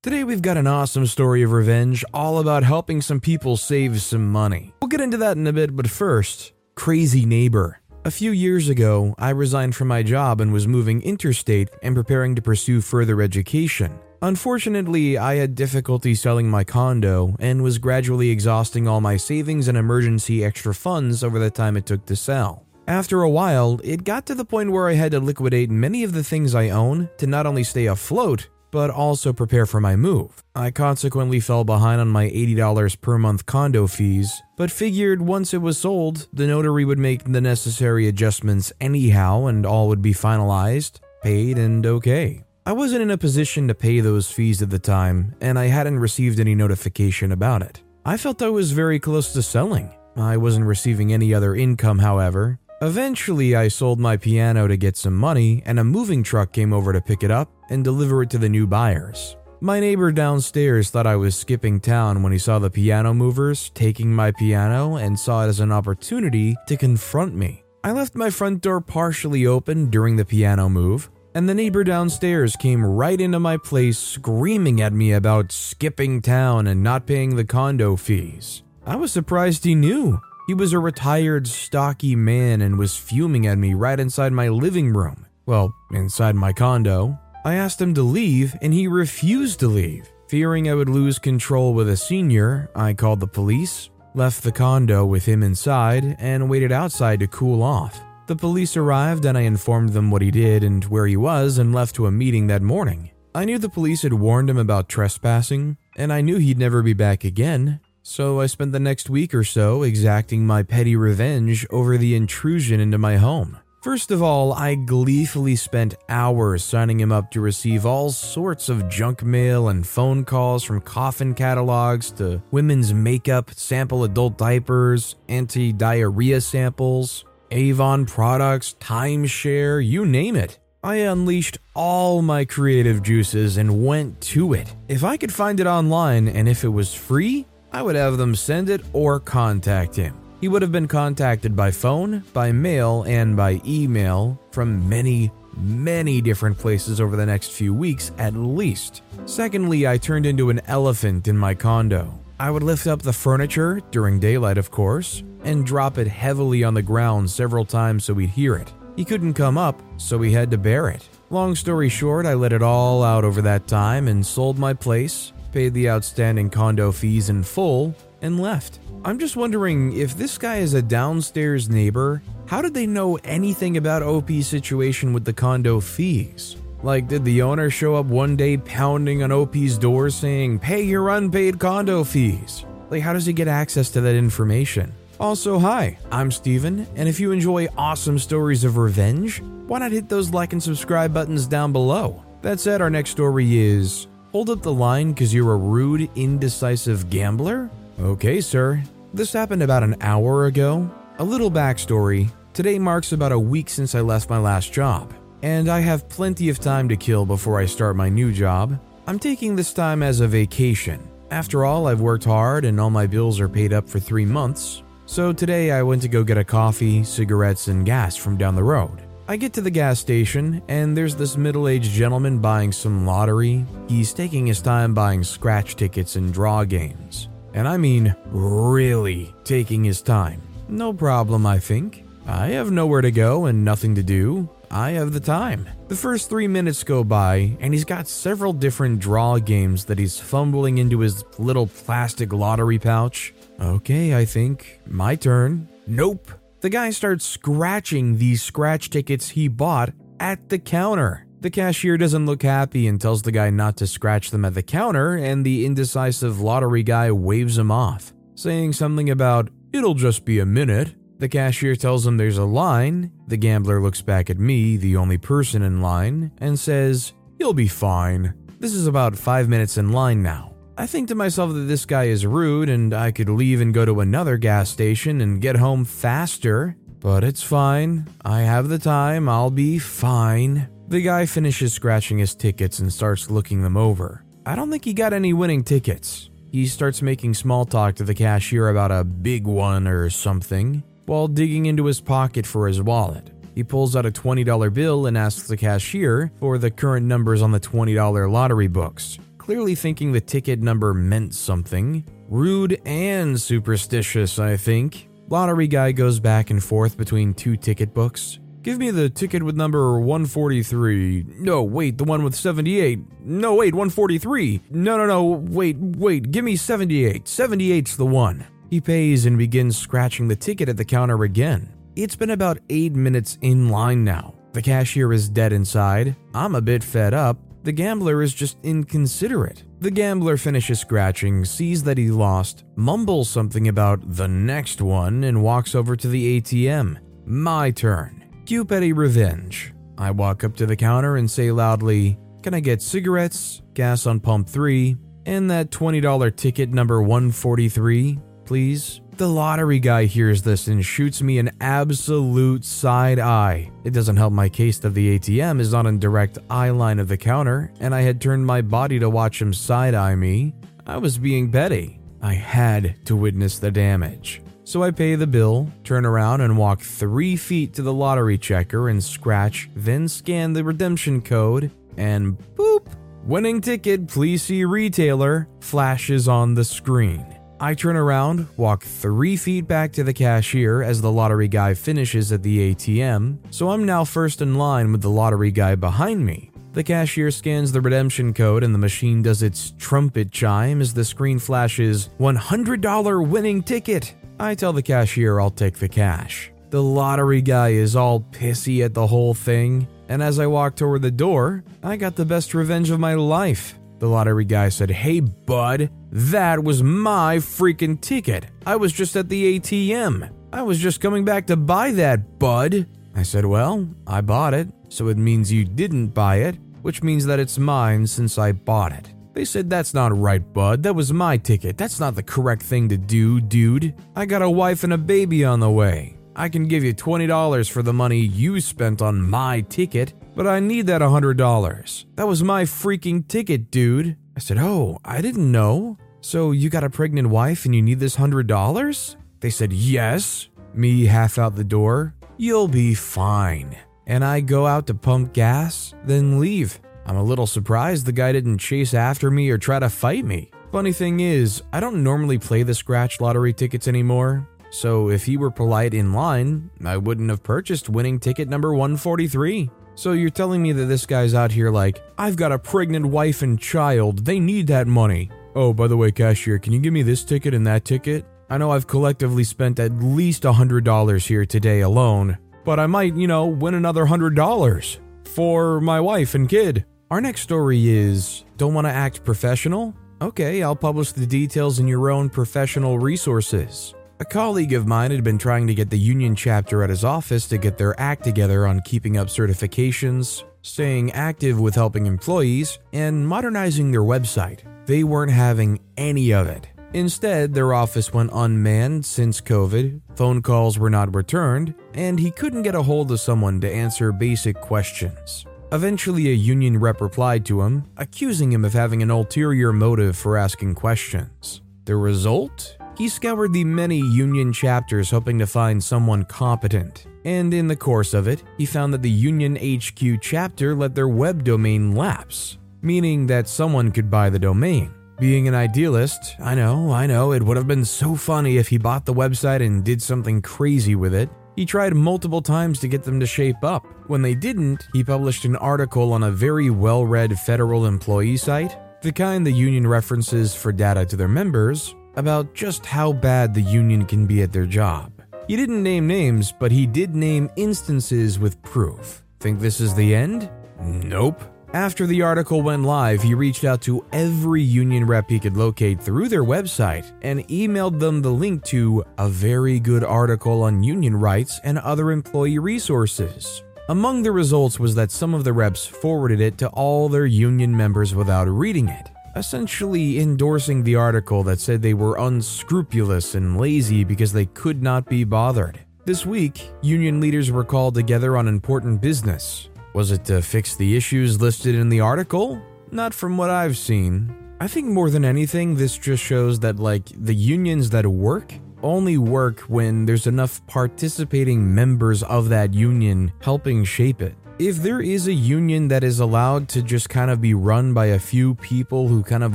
Today, we've got an awesome story of revenge all about helping some people save some money. We'll get into that in a bit, but first, Crazy Neighbor. A few years ago, I resigned from my job and was moving interstate and preparing to pursue further education. Unfortunately, I had difficulty selling my condo and was gradually exhausting all my savings and emergency extra funds over the time it took to sell. After a while, it got to the point where I had to liquidate many of the things I own to not only stay afloat, but also prepare for my move. I consequently fell behind on my $80 per month condo fees, but figured once it was sold, the notary would make the necessary adjustments anyhow and all would be finalized, paid, and okay. I wasn't in a position to pay those fees at the time, and I hadn't received any notification about it. I felt I was very close to selling. I wasn't receiving any other income, however. Eventually, I sold my piano to get some money, and a moving truck came over to pick it up and deliver it to the new buyers. My neighbor downstairs thought I was skipping town when he saw the piano movers taking my piano and saw it as an opportunity to confront me. I left my front door partially open during the piano move, and the neighbor downstairs came right into my place screaming at me about skipping town and not paying the condo fees. I was surprised he knew. He was a retired, stocky man and was fuming at me right inside my living room. Well, inside my condo. I asked him to leave, and he refused to leave. Fearing I would lose control with a senior, I called the police, left the condo with him inside, and waited outside to cool off. The police arrived, and I informed them what he did and where he was, and left to a meeting that morning. I knew the police had warned him about trespassing, and I knew he'd never be back again, so I spent the next week or so exacting my petty revenge over the intrusion into my home. First of all, I gleefully spent hours signing him up to receive all sorts of junk mail and phone calls from coffin catalogs to women's makeup, sample adult diapers, anti diarrhea samples, Avon products, timeshare, you name it. I unleashed all my creative juices and went to it. If I could find it online and if it was free, I would have them send it or contact him. He would have been contacted by phone, by mail, and by email from many, many different places over the next few weeks at least. Secondly, I turned into an elephant in my condo. I would lift up the furniture, during daylight of course, and drop it heavily on the ground several times so he'd hear it. He couldn't come up, so he had to bear it. Long story short, I let it all out over that time and sold my place, paid the outstanding condo fees in full, and left. I'm just wondering if this guy is a downstairs neighbor, how did they know anything about OP's situation with the condo fees? Like, did the owner show up one day pounding on OP's door saying, pay your unpaid condo fees? Like, how does he get access to that information? Also, hi, I'm Steven, and if you enjoy awesome stories of revenge, why not hit those like and subscribe buttons down below? That said, our next story is Hold up the line because you're a rude, indecisive gambler? Okay, sir. This happened about an hour ago. A little backstory today marks about a week since I left my last job, and I have plenty of time to kill before I start my new job. I'm taking this time as a vacation. After all, I've worked hard and all my bills are paid up for three months. So today I went to go get a coffee, cigarettes, and gas from down the road. I get to the gas station, and there's this middle aged gentleman buying some lottery. He's taking his time buying scratch tickets and draw games. And I mean, really taking his time. No problem, I think. I have nowhere to go and nothing to do. I have the time. The first three minutes go by, and he's got several different draw games that he's fumbling into his little plastic lottery pouch. Okay, I think. My turn. Nope. The guy starts scratching these scratch tickets he bought at the counter. The cashier doesn't look happy and tells the guy not to scratch them at the counter, and the indecisive lottery guy waves him off, saying something about, It'll just be a minute. The cashier tells him there's a line. The gambler looks back at me, the only person in line, and says, You'll be fine. This is about five minutes in line now. I think to myself that this guy is rude and I could leave and go to another gas station and get home faster, but it's fine. I have the time, I'll be fine. The guy finishes scratching his tickets and starts looking them over. I don't think he got any winning tickets. He starts making small talk to the cashier about a big one or something, while digging into his pocket for his wallet. He pulls out a $20 bill and asks the cashier for the current numbers on the $20 lottery books, clearly thinking the ticket number meant something. Rude and superstitious, I think. Lottery guy goes back and forth between two ticket books. Give me the ticket with number 143. No, wait, the one with 78. No, wait, 143. No, no, no, wait, wait, give me 78. 78's the one. He pays and begins scratching the ticket at the counter again. It's been about 8 minutes in line now. The cashier is dead inside. I'm a bit fed up. The gambler is just inconsiderate. The gambler finishes scratching, sees that he lost, mumbles something about the next one, and walks over to the ATM. My turn. Petty revenge. I walk up to the counter and say loudly, Can I get cigarettes, gas on pump 3, and that $20 ticket number 143, please? The lottery guy hears this and shoots me an absolute side eye. It doesn't help my case that the ATM is not in direct eye line of the counter, and I had turned my body to watch him side eye me. I was being petty. I had to witness the damage. So I pay the bill, turn around and walk three feet to the lottery checker and scratch, then scan the redemption code, and boop! Winning ticket, please see retailer, flashes on the screen. I turn around, walk three feet back to the cashier as the lottery guy finishes at the ATM, so I'm now first in line with the lottery guy behind me. The cashier scans the redemption code and the machine does its trumpet chime as the screen flashes $100 winning ticket. I tell the cashier I'll take the cash. The lottery guy is all pissy at the whole thing, and as I walk toward the door, I got the best revenge of my life. The lottery guy said, Hey, bud, that was my freaking ticket. I was just at the ATM. I was just coming back to buy that, bud. I said, Well, I bought it, so it means you didn't buy it, which means that it's mine since I bought it. They said, That's not right, bud. That was my ticket. That's not the correct thing to do, dude. I got a wife and a baby on the way. I can give you $20 for the money you spent on my ticket, but I need that $100. That was my freaking ticket, dude. I said, Oh, I didn't know. So you got a pregnant wife and you need this $100? They said, Yes. Me half out the door. You'll be fine. And I go out to pump gas, then leave. I'm a little surprised the guy didn't chase after me or try to fight me. Funny thing is, I don't normally play the scratch lottery tickets anymore, so if he were polite in line, I wouldn't have purchased winning ticket number 143. So you're telling me that this guy's out here like, I've got a pregnant wife and child, they need that money. Oh, by the way, cashier, can you give me this ticket and that ticket? I know I've collectively spent at least $100 here today alone, but I might, you know, win another $100 for my wife and kid. Our next story is Don't want to act professional? Okay, I'll publish the details in your own professional resources. A colleague of mine had been trying to get the union chapter at his office to get their act together on keeping up certifications, staying active with helping employees, and modernizing their website. They weren't having any of it. Instead, their office went unmanned since COVID, phone calls were not returned, and he couldn't get a hold of someone to answer basic questions. Eventually, a union rep replied to him, accusing him of having an ulterior motive for asking questions. The result? He scoured the many union chapters hoping to find someone competent. And in the course of it, he found that the Union HQ chapter let their web domain lapse, meaning that someone could buy the domain. Being an idealist, I know, I know, it would have been so funny if he bought the website and did something crazy with it, he tried multiple times to get them to shape up. When they didn't, he published an article on a very well read federal employee site, the kind the union references for data to their members, about just how bad the union can be at their job. He didn't name names, but he did name instances with proof. Think this is the end? Nope. After the article went live, he reached out to every union rep he could locate through their website and emailed them the link to a very good article on union rights and other employee resources. Among the results was that some of the reps forwarded it to all their union members without reading it, essentially endorsing the article that said they were unscrupulous and lazy because they could not be bothered. This week, union leaders were called together on important business. Was it to fix the issues listed in the article? Not from what I've seen. I think more than anything, this just shows that, like, the unions that work only work when there's enough participating members of that union helping shape it. If there is a union that is allowed to just kind of be run by a few people who kind of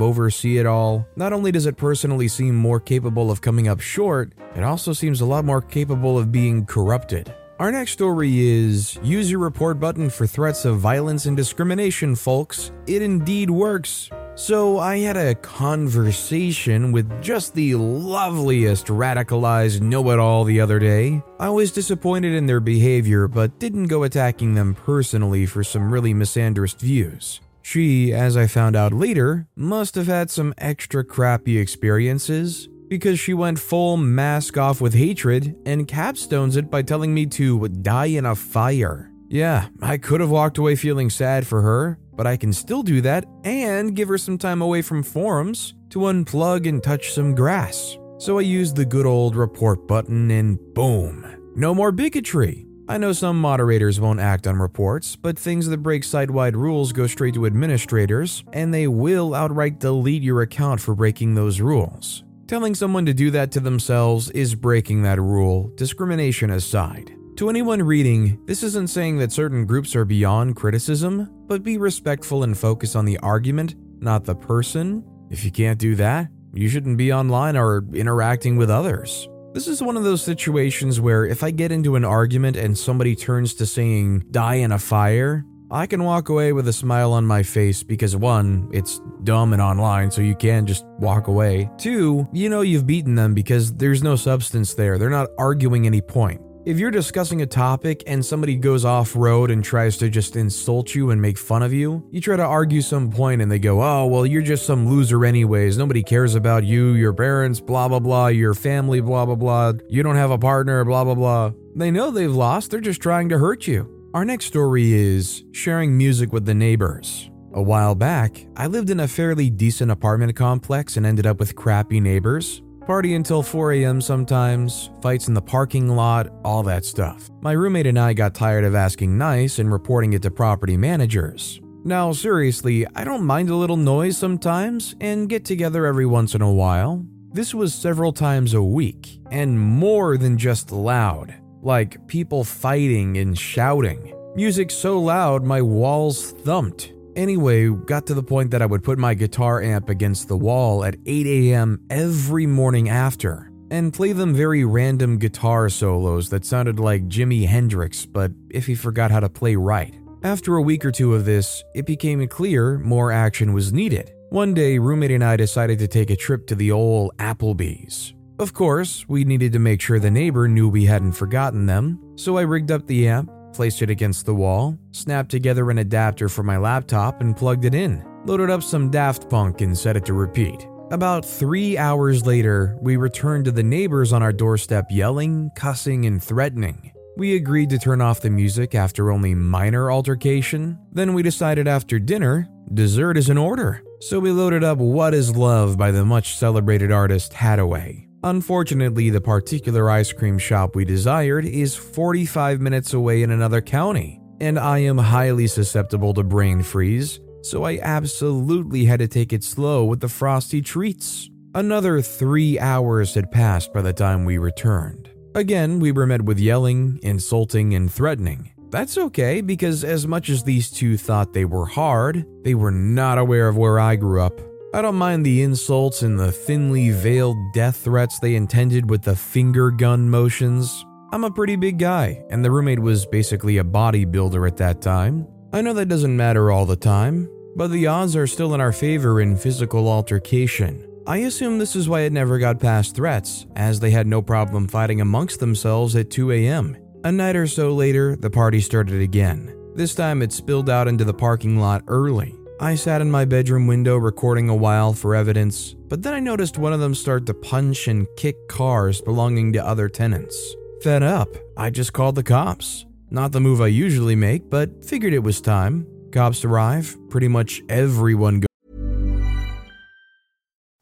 oversee it all, not only does it personally seem more capable of coming up short, it also seems a lot more capable of being corrupted. Our next story is Use your report button for threats of violence and discrimination, folks. It indeed works. So, I had a conversation with just the loveliest radicalized know it all the other day. I was disappointed in their behavior, but didn't go attacking them personally for some really misandrist views. She, as I found out later, must have had some extra crappy experiences because she went full mask off with hatred and capstones it by telling me to die in a fire. Yeah, I could have walked away feeling sad for her, but I can still do that and give her some time away from forums to unplug and touch some grass. So I used the good old report button and boom, no more bigotry. I know some moderators won't act on reports, but things that break site wide rules go straight to administrators, and they will outright delete your account for breaking those rules. Telling someone to do that to themselves is breaking that rule, discrimination aside. To anyone reading, this isn't saying that certain groups are beyond criticism, but be respectful and focus on the argument, not the person. If you can't do that, you shouldn't be online or interacting with others. This is one of those situations where if I get into an argument and somebody turns to saying, die in a fire, I can walk away with a smile on my face because one, it's dumb and online, so you can just walk away. Two, you know you've beaten them because there's no substance there. They're not arguing any point. If you're discussing a topic and somebody goes off road and tries to just insult you and make fun of you, you try to argue some point and they go, oh, well, you're just some loser, anyways. Nobody cares about you, your parents, blah, blah, blah, your family, blah, blah, blah. You don't have a partner, blah, blah, blah. They know they've lost, they're just trying to hurt you. Our next story is sharing music with the neighbors. A while back, I lived in a fairly decent apartment complex and ended up with crappy neighbors. Party until 4 a.m. sometimes, fights in the parking lot, all that stuff. My roommate and I got tired of asking nice and reporting it to property managers. Now, seriously, I don't mind a little noise sometimes and get together every once in a while. This was several times a week, and more than just loud, like people fighting and shouting. Music so loud my walls thumped. Anyway, got to the point that I would put my guitar amp against the wall at 8 a.m. every morning after and play them very random guitar solos that sounded like Jimi Hendrix, but if he forgot how to play right. After a week or two of this, it became clear more action was needed. One day, roommate and I decided to take a trip to the old Applebee's. Of course, we needed to make sure the neighbor knew we hadn't forgotten them, so I rigged up the amp, placed it against the wall, snapped together an adapter for my laptop, and plugged it in. Loaded up some Daft Punk and set it to repeat. About three hours later, we returned to the neighbors on our doorstep yelling, cussing, and threatening. We agreed to turn off the music after only minor altercation. Then we decided after dinner, dessert is in order. So we loaded up What is Love by the much celebrated artist Haddaway. Unfortunately, the particular ice cream shop we desired is 45 minutes away in another county, and I am highly susceptible to brain freeze, so I absolutely had to take it slow with the frosty treats. Another three hours had passed by the time we returned. Again, we were met with yelling, insulting, and threatening. That's okay because, as much as these two thought they were hard, they were not aware of where I grew up. I don't mind the insults and the thinly veiled death threats they intended with the finger gun motions. I'm a pretty big guy, and the roommate was basically a bodybuilder at that time. I know that doesn't matter all the time, but the odds are still in our favor in physical altercation. I assume this is why it never got past threats, as they had no problem fighting amongst themselves at 2 a.m. A night or so later, the party started again. This time it spilled out into the parking lot early. I sat in my bedroom window recording a while for evidence, but then I noticed one of them start to punch and kick cars belonging to other tenants. Fed up, I just called the cops. Not the move I usually make, but figured it was time. Cops arrive, pretty much everyone goes.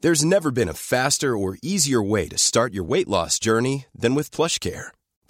There's never been a faster or easier way to start your weight loss journey than with PlushCare.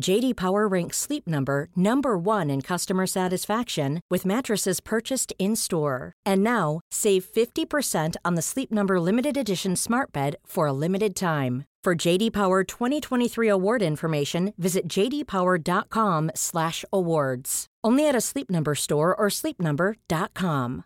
JD Power ranks Sleep Number number 1 in customer satisfaction with mattresses purchased in-store. And now, save 50% on the Sleep Number limited edition Smart Bed for a limited time. For JD Power 2023 award information, visit jdpower.com/awards. Only at a Sleep Number store or sleepnumber.com.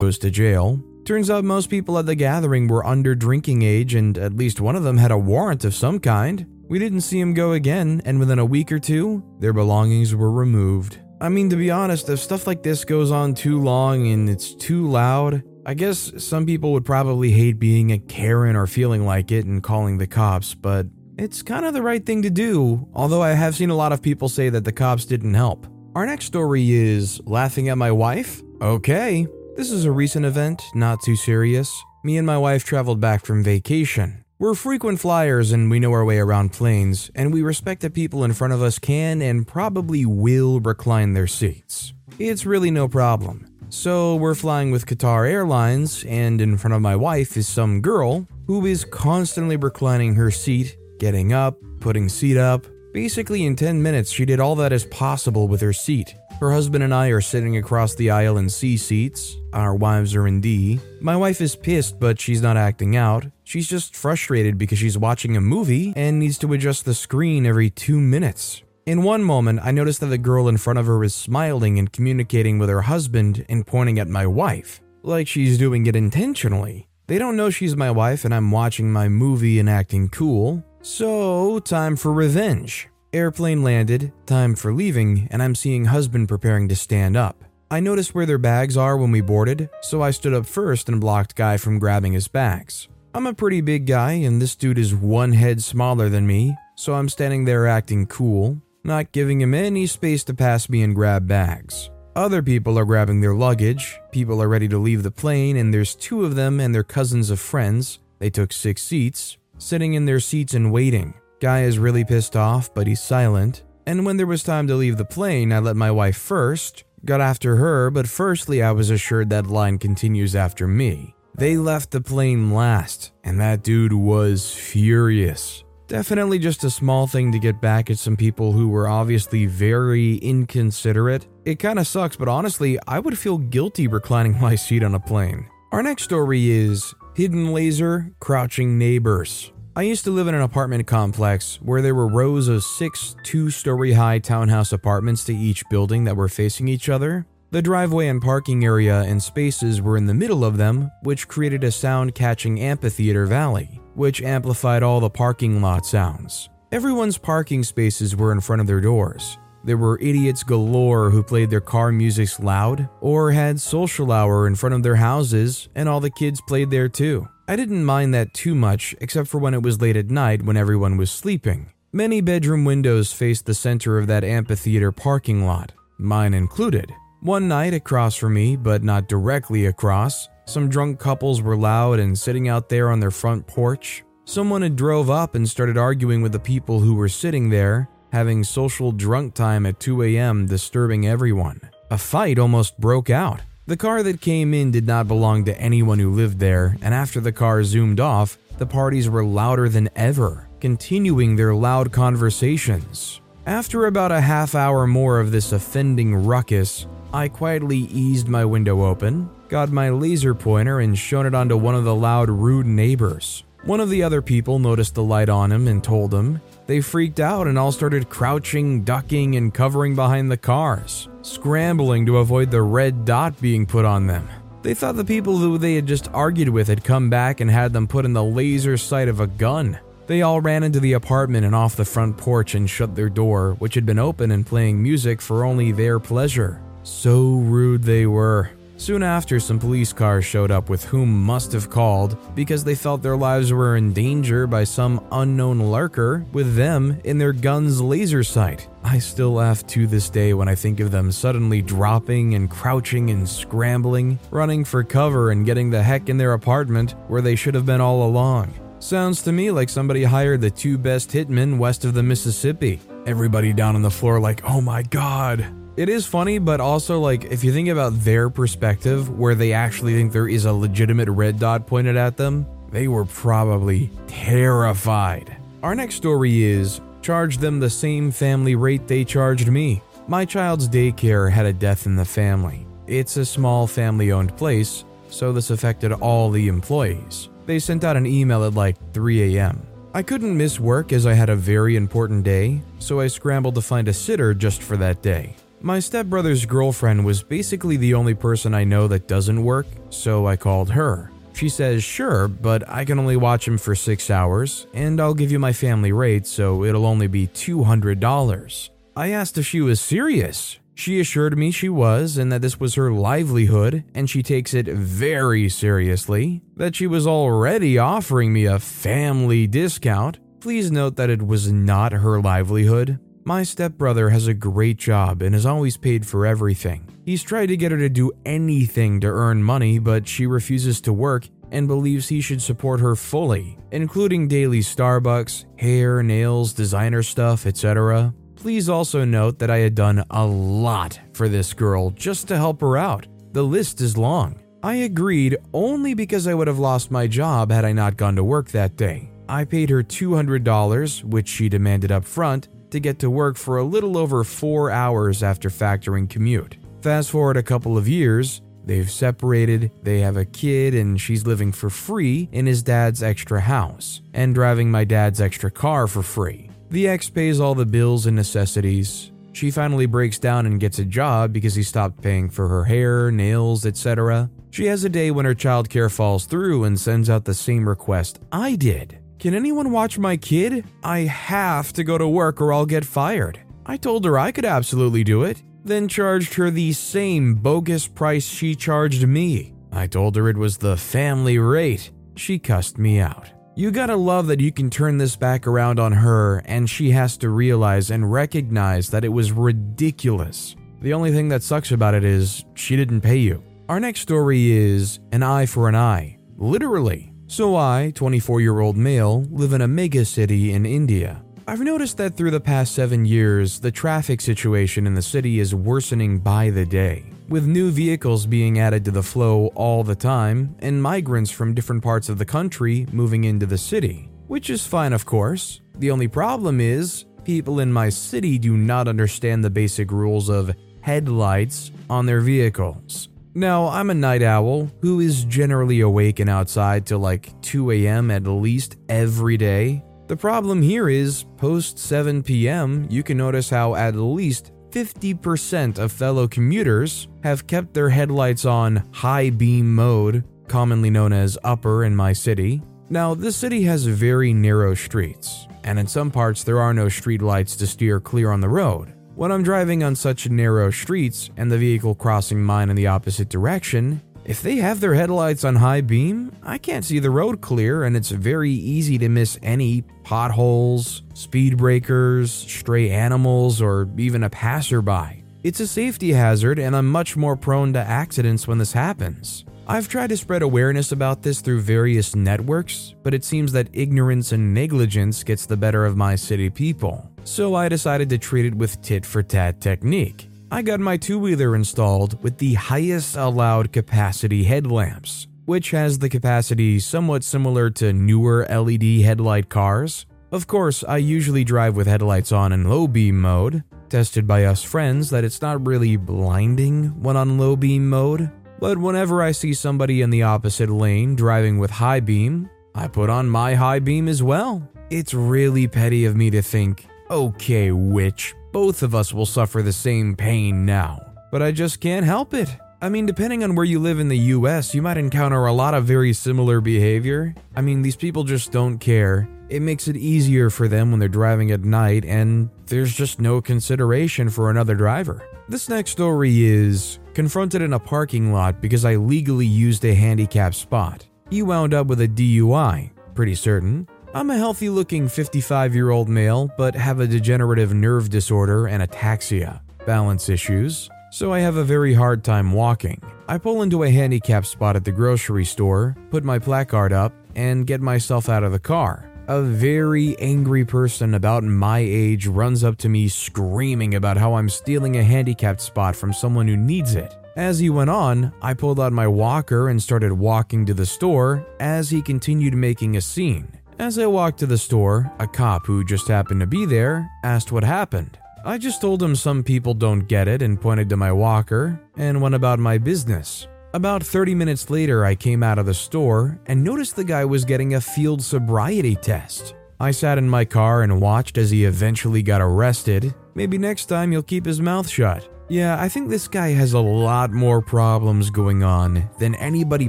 goes to jail. Turns out most people at the gathering were under drinking age, and at least one of them had a warrant of some kind. We didn't see him go again, and within a week or two, their belongings were removed. I mean, to be honest, if stuff like this goes on too long and it's too loud, I guess some people would probably hate being a Karen or feeling like it and calling the cops, but it's kind of the right thing to do, although I have seen a lot of people say that the cops didn't help. Our next story is laughing at my wife? Okay. This is a recent event, not too serious. Me and my wife traveled back from vacation. We're frequent flyers and we know our way around planes, and we respect that people in front of us can and probably will recline their seats. It's really no problem. So we're flying with Qatar Airlines, and in front of my wife is some girl who is constantly reclining her seat, getting up, putting seat up. Basically, in 10 minutes, she did all that is possible with her seat. Her husband and I are sitting across the aisle in C seats. Our wives are in D. My wife is pissed, but she's not acting out. She's just frustrated because she's watching a movie and needs to adjust the screen every two minutes. In one moment, I noticed that the girl in front of her is smiling and communicating with her husband and pointing at my wife, like she's doing it intentionally. They don't know she's my wife and I'm watching my movie and acting cool. So, time for revenge. Airplane landed, time for leaving, and I'm seeing husband preparing to stand up. I noticed where their bags are when we boarded, so I stood up first and blocked guy from grabbing his bags. I'm a pretty big guy and this dude is one head smaller than me, so I'm standing there acting cool, not giving him any space to pass me and grab bags. Other people are grabbing their luggage, people are ready to leave the plane, and there's two of them and their cousins of friends. They took six seats, sitting in their seats and waiting. Guy is really pissed off, but he's silent. And when there was time to leave the plane, I let my wife first, got after her, but firstly, I was assured that line continues after me. They left the plane last, and that dude was furious. Definitely just a small thing to get back at some people who were obviously very inconsiderate. It kinda sucks, but honestly, I would feel guilty reclining my seat on a plane. Our next story is Hidden Laser Crouching Neighbors. I used to live in an apartment complex where there were rows of six two story high townhouse apartments to each building that were facing each other. The driveway and parking area and spaces were in the middle of them, which created a sound catching amphitheater valley, which amplified all the parking lot sounds. Everyone's parking spaces were in front of their doors. There were idiots galore who played their car music loud or had social hour in front of their houses, and all the kids played there too. I didn't mind that too much, except for when it was late at night when everyone was sleeping. Many bedroom windows faced the center of that amphitheater parking lot, mine included. One night across from me, but not directly across, some drunk couples were loud and sitting out there on their front porch. Someone had drove up and started arguing with the people who were sitting there, having social drunk time at 2 a.m., disturbing everyone. A fight almost broke out. The car that came in did not belong to anyone who lived there, and after the car zoomed off, the parties were louder than ever, continuing their loud conversations. After about a half hour more of this offending ruckus, I quietly eased my window open, got my laser pointer, and shone it onto one of the loud, rude neighbors. One of the other people noticed the light on him and told him. They freaked out and all started crouching, ducking, and covering behind the cars, scrambling to avoid the red dot being put on them. They thought the people who they had just argued with had come back and had them put in the laser sight of a gun. They all ran into the apartment and off the front porch and shut their door, which had been open and playing music for only their pleasure. So rude they were. Soon after, some police cars showed up with whom must have called because they felt their lives were in danger by some unknown lurker with them in their gun's laser sight. I still laugh to this day when I think of them suddenly dropping and crouching and scrambling, running for cover and getting the heck in their apartment where they should have been all along. Sounds to me like somebody hired the two best hitmen west of the Mississippi. Everybody down on the floor, like, oh my god, it is funny, but also like if you think about their perspective, where they actually think there is a legitimate red dot pointed at them, they were probably terrified. Our next story is charge them the same family rate they charged me. My child's daycare had a death in the family. It's a small family owned place, so this affected all the employees. They sent out an email at like 3 a.m. I couldn't miss work as I had a very important day, so I scrambled to find a sitter just for that day. My stepbrother's girlfriend was basically the only person I know that doesn't work, so I called her. She says, Sure, but I can only watch him for six hours, and I'll give you my family rate, so it'll only be $200. I asked if she was serious. She assured me she was, and that this was her livelihood, and she takes it very seriously. That she was already offering me a family discount. Please note that it was not her livelihood. My stepbrother has a great job and has always paid for everything. He's tried to get her to do anything to earn money, but she refuses to work and believes he should support her fully, including daily Starbucks, hair, nails, designer stuff, etc. Please also note that I had done a lot for this girl just to help her out. The list is long. I agreed only because I would have lost my job had I not gone to work that day. I paid her $200, which she demanded up front, to get to work for a little over four hours after factoring commute. Fast forward a couple of years, they've separated, they have a kid, and she's living for free in his dad's extra house, and driving my dad's extra car for free. The ex pays all the bills and necessities. She finally breaks down and gets a job because he stopped paying for her hair, nails, etc. She has a day when her childcare falls through and sends out the same request I did. Can anyone watch my kid? I have to go to work or I'll get fired. I told her I could absolutely do it, then charged her the same bogus price she charged me. I told her it was the family rate. She cussed me out. You gotta love that you can turn this back around on her and she has to realize and recognize that it was ridiculous. The only thing that sucks about it is she didn't pay you. Our next story is an eye for an eye. Literally. So I, 24 year old male, live in a mega city in India. I've noticed that through the past seven years, the traffic situation in the city is worsening by the day, with new vehicles being added to the flow all the time and migrants from different parts of the country moving into the city. Which is fine, of course. The only problem is, people in my city do not understand the basic rules of headlights on their vehicles. Now, I'm a night owl who is generally awake and outside till like 2 a.m. at least every day. The problem here is, post 7 p.m., you can notice how at least 50% of fellow commuters have kept their headlights on high beam mode, commonly known as upper in my city. Now, this city has very narrow streets, and in some parts there are no street lights to steer clear on the road. When I'm driving on such narrow streets and the vehicle crossing mine in the opposite direction, if they have their headlights on high beam, I can't see the road clear and it's very easy to miss any potholes, speed breakers, stray animals, or even a passerby. It's a safety hazard and I'm much more prone to accidents when this happens. I've tried to spread awareness about this through various networks, but it seems that ignorance and negligence gets the better of my city people so I decided to treat it with tit for tat technique. I got my two wheeler installed with the highest allowed capacity headlamps, which has the capacity somewhat similar to newer LED headlight cars. Of course, I usually drive with headlights on in low beam mode, tested by us friends that it's not really blinding when on low beam mode, but whenever I see somebody in the opposite lane driving with high beam, I put on my high beam as well. It's really petty of me to think, okay, witch, both of us will suffer the same pain now. But I just can't help it. I mean, depending on where you live in the US, you might encounter a lot of very similar behavior. I mean, these people just don't care. It makes it easier for them when they're driving at night, and there's just no consideration for another driver. This next story is confronted in a parking lot because I legally used a handicap spot. He wound up with a DUI, pretty certain. I'm a healthy looking 55 year old male, but have a degenerative nerve disorder and ataxia, balance issues, so I have a very hard time walking. I pull into a handicap spot at the grocery store, put my placard up, and get myself out of the car. A very angry person about my age runs up to me screaming about how I'm stealing a handicapped spot from someone who needs it. As he went on, I pulled out my walker and started walking to the store as he continued making a scene. As I walked to the store, a cop who just happened to be there asked what happened. I just told him some people don't get it and pointed to my walker and went about my business. About 30 minutes later, I came out of the store and noticed the guy was getting a field sobriety test. I sat in my car and watched as he eventually got arrested. Maybe next time he'll keep his mouth shut. Yeah, I think this guy has a lot more problems going on than anybody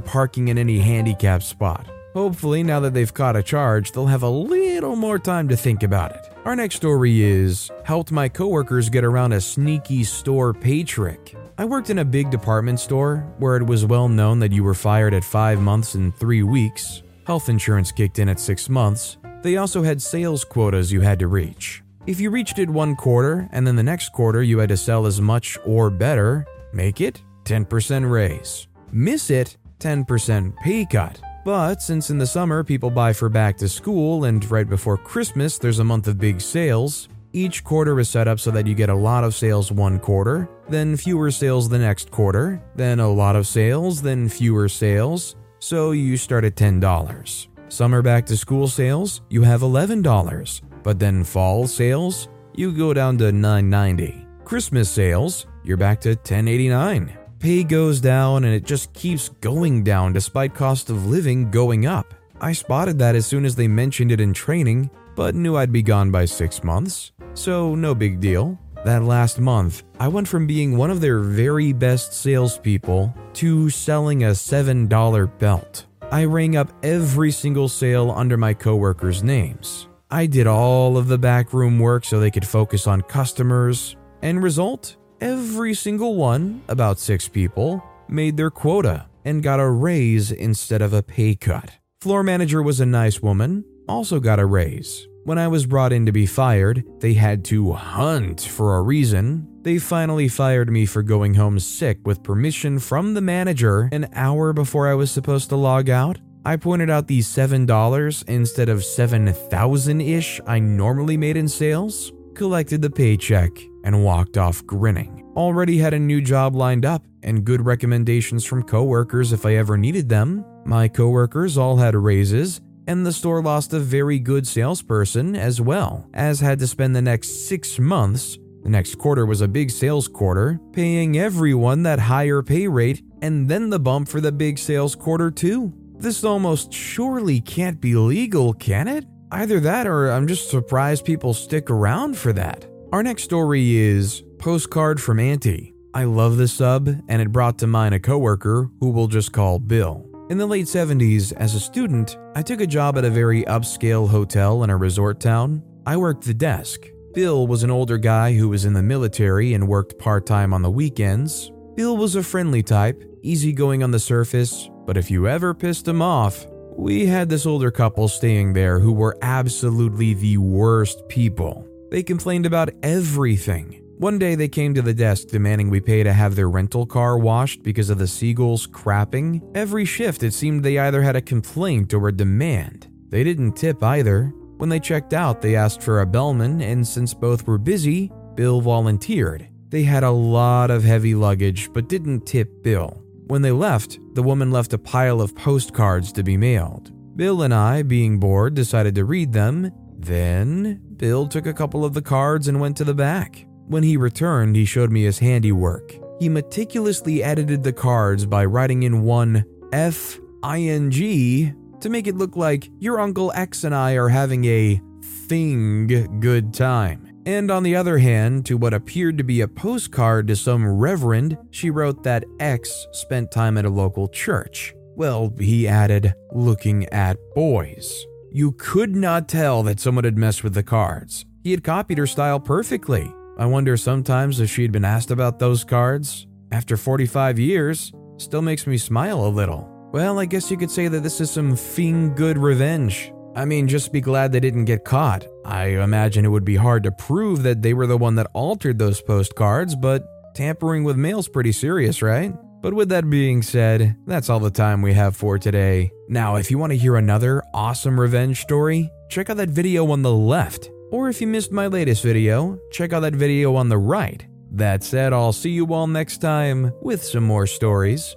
parking in any handicap spot. Hopefully, now that they've caught a charge, they'll have a little more time to think about it. Our next story is helped my coworkers get around a sneaky store pay trick. I worked in a big department store where it was well known that you were fired at five months and three weeks. Health insurance kicked in at six months. They also had sales quotas you had to reach. If you reached it one quarter and then the next quarter you had to sell as much or better, make it 10% raise. Miss it, 10% pay cut. But since in the summer people buy for back to school and right before Christmas there's a month of big sales, each quarter is set up so that you get a lot of sales one quarter, then fewer sales the next quarter, then a lot of sales, then fewer sales, so you start at $10. Summer back to school sales, you have $11, but then fall sales, you go down to $9.90. Christmas sales, you're back to $10.89 pay goes down and it just keeps going down despite cost of living going up. I spotted that as soon as they mentioned it in training, but knew I'd be gone by six months, so no big deal. That last month, I went from being one of their very best salespeople to selling a $7 belt. I rang up every single sale under my coworkers' names. I did all of the backroom work so they could focus on customers. End result? Every single one, about six people, made their quota and got a raise instead of a pay cut. Floor manager was a nice woman, also got a raise. When I was brought in to be fired, they had to hunt for a reason. They finally fired me for going home sick with permission from the manager an hour before I was supposed to log out. I pointed out the $7 instead of 7,000 ish I normally made in sales, collected the paycheck, and walked off grinning. Already had a new job lined up and good recommendations from coworkers if I ever needed them. My coworkers all had raises, and the store lost a very good salesperson as well, as had to spend the next six months. The next quarter was a big sales quarter, paying everyone that higher pay rate and then the bump for the big sales quarter, too. This almost surely can't be legal, can it? Either that or I'm just surprised people stick around for that. Our next story is Postcard from Auntie. I love this sub, and it brought to mind a coworker who we'll just call Bill. In the late 70s, as a student, I took a job at a very upscale hotel in a resort town. I worked the desk. Bill was an older guy who was in the military and worked part time on the weekends. Bill was a friendly type, easygoing on the surface, but if you ever pissed him off, we had this older couple staying there who were absolutely the worst people. They complained about everything. One day they came to the desk demanding we pay to have their rental car washed because of the seagulls crapping. Every shift, it seemed they either had a complaint or a demand. They didn't tip either. When they checked out, they asked for a bellman, and since both were busy, Bill volunteered. They had a lot of heavy luggage but didn't tip Bill. When they left, the woman left a pile of postcards to be mailed. Bill and I, being bored, decided to read them. Then Bill took a couple of the cards and went to the back. When he returned, he showed me his handiwork. He meticulously edited the cards by writing in one F I N G to make it look like your Uncle X and I are having a thing good time. And on the other hand, to what appeared to be a postcard to some reverend, she wrote that X spent time at a local church. Well, he added, looking at boys. You could not tell that someone had messed with the cards. He had copied her style perfectly. I wonder sometimes if she'd been asked about those cards. After 45 years, still makes me smile a little. Well, I guess you could say that this is some fiend good revenge. I mean, just be glad they didn't get caught. I imagine it would be hard to prove that they were the one that altered those postcards, but tampering with mail's pretty serious, right? But with that being said, that's all the time we have for today. Now, if you want to hear another awesome revenge story, check out that video on the left. Or if you missed my latest video, check out that video on the right. That said, I'll see you all next time with some more stories.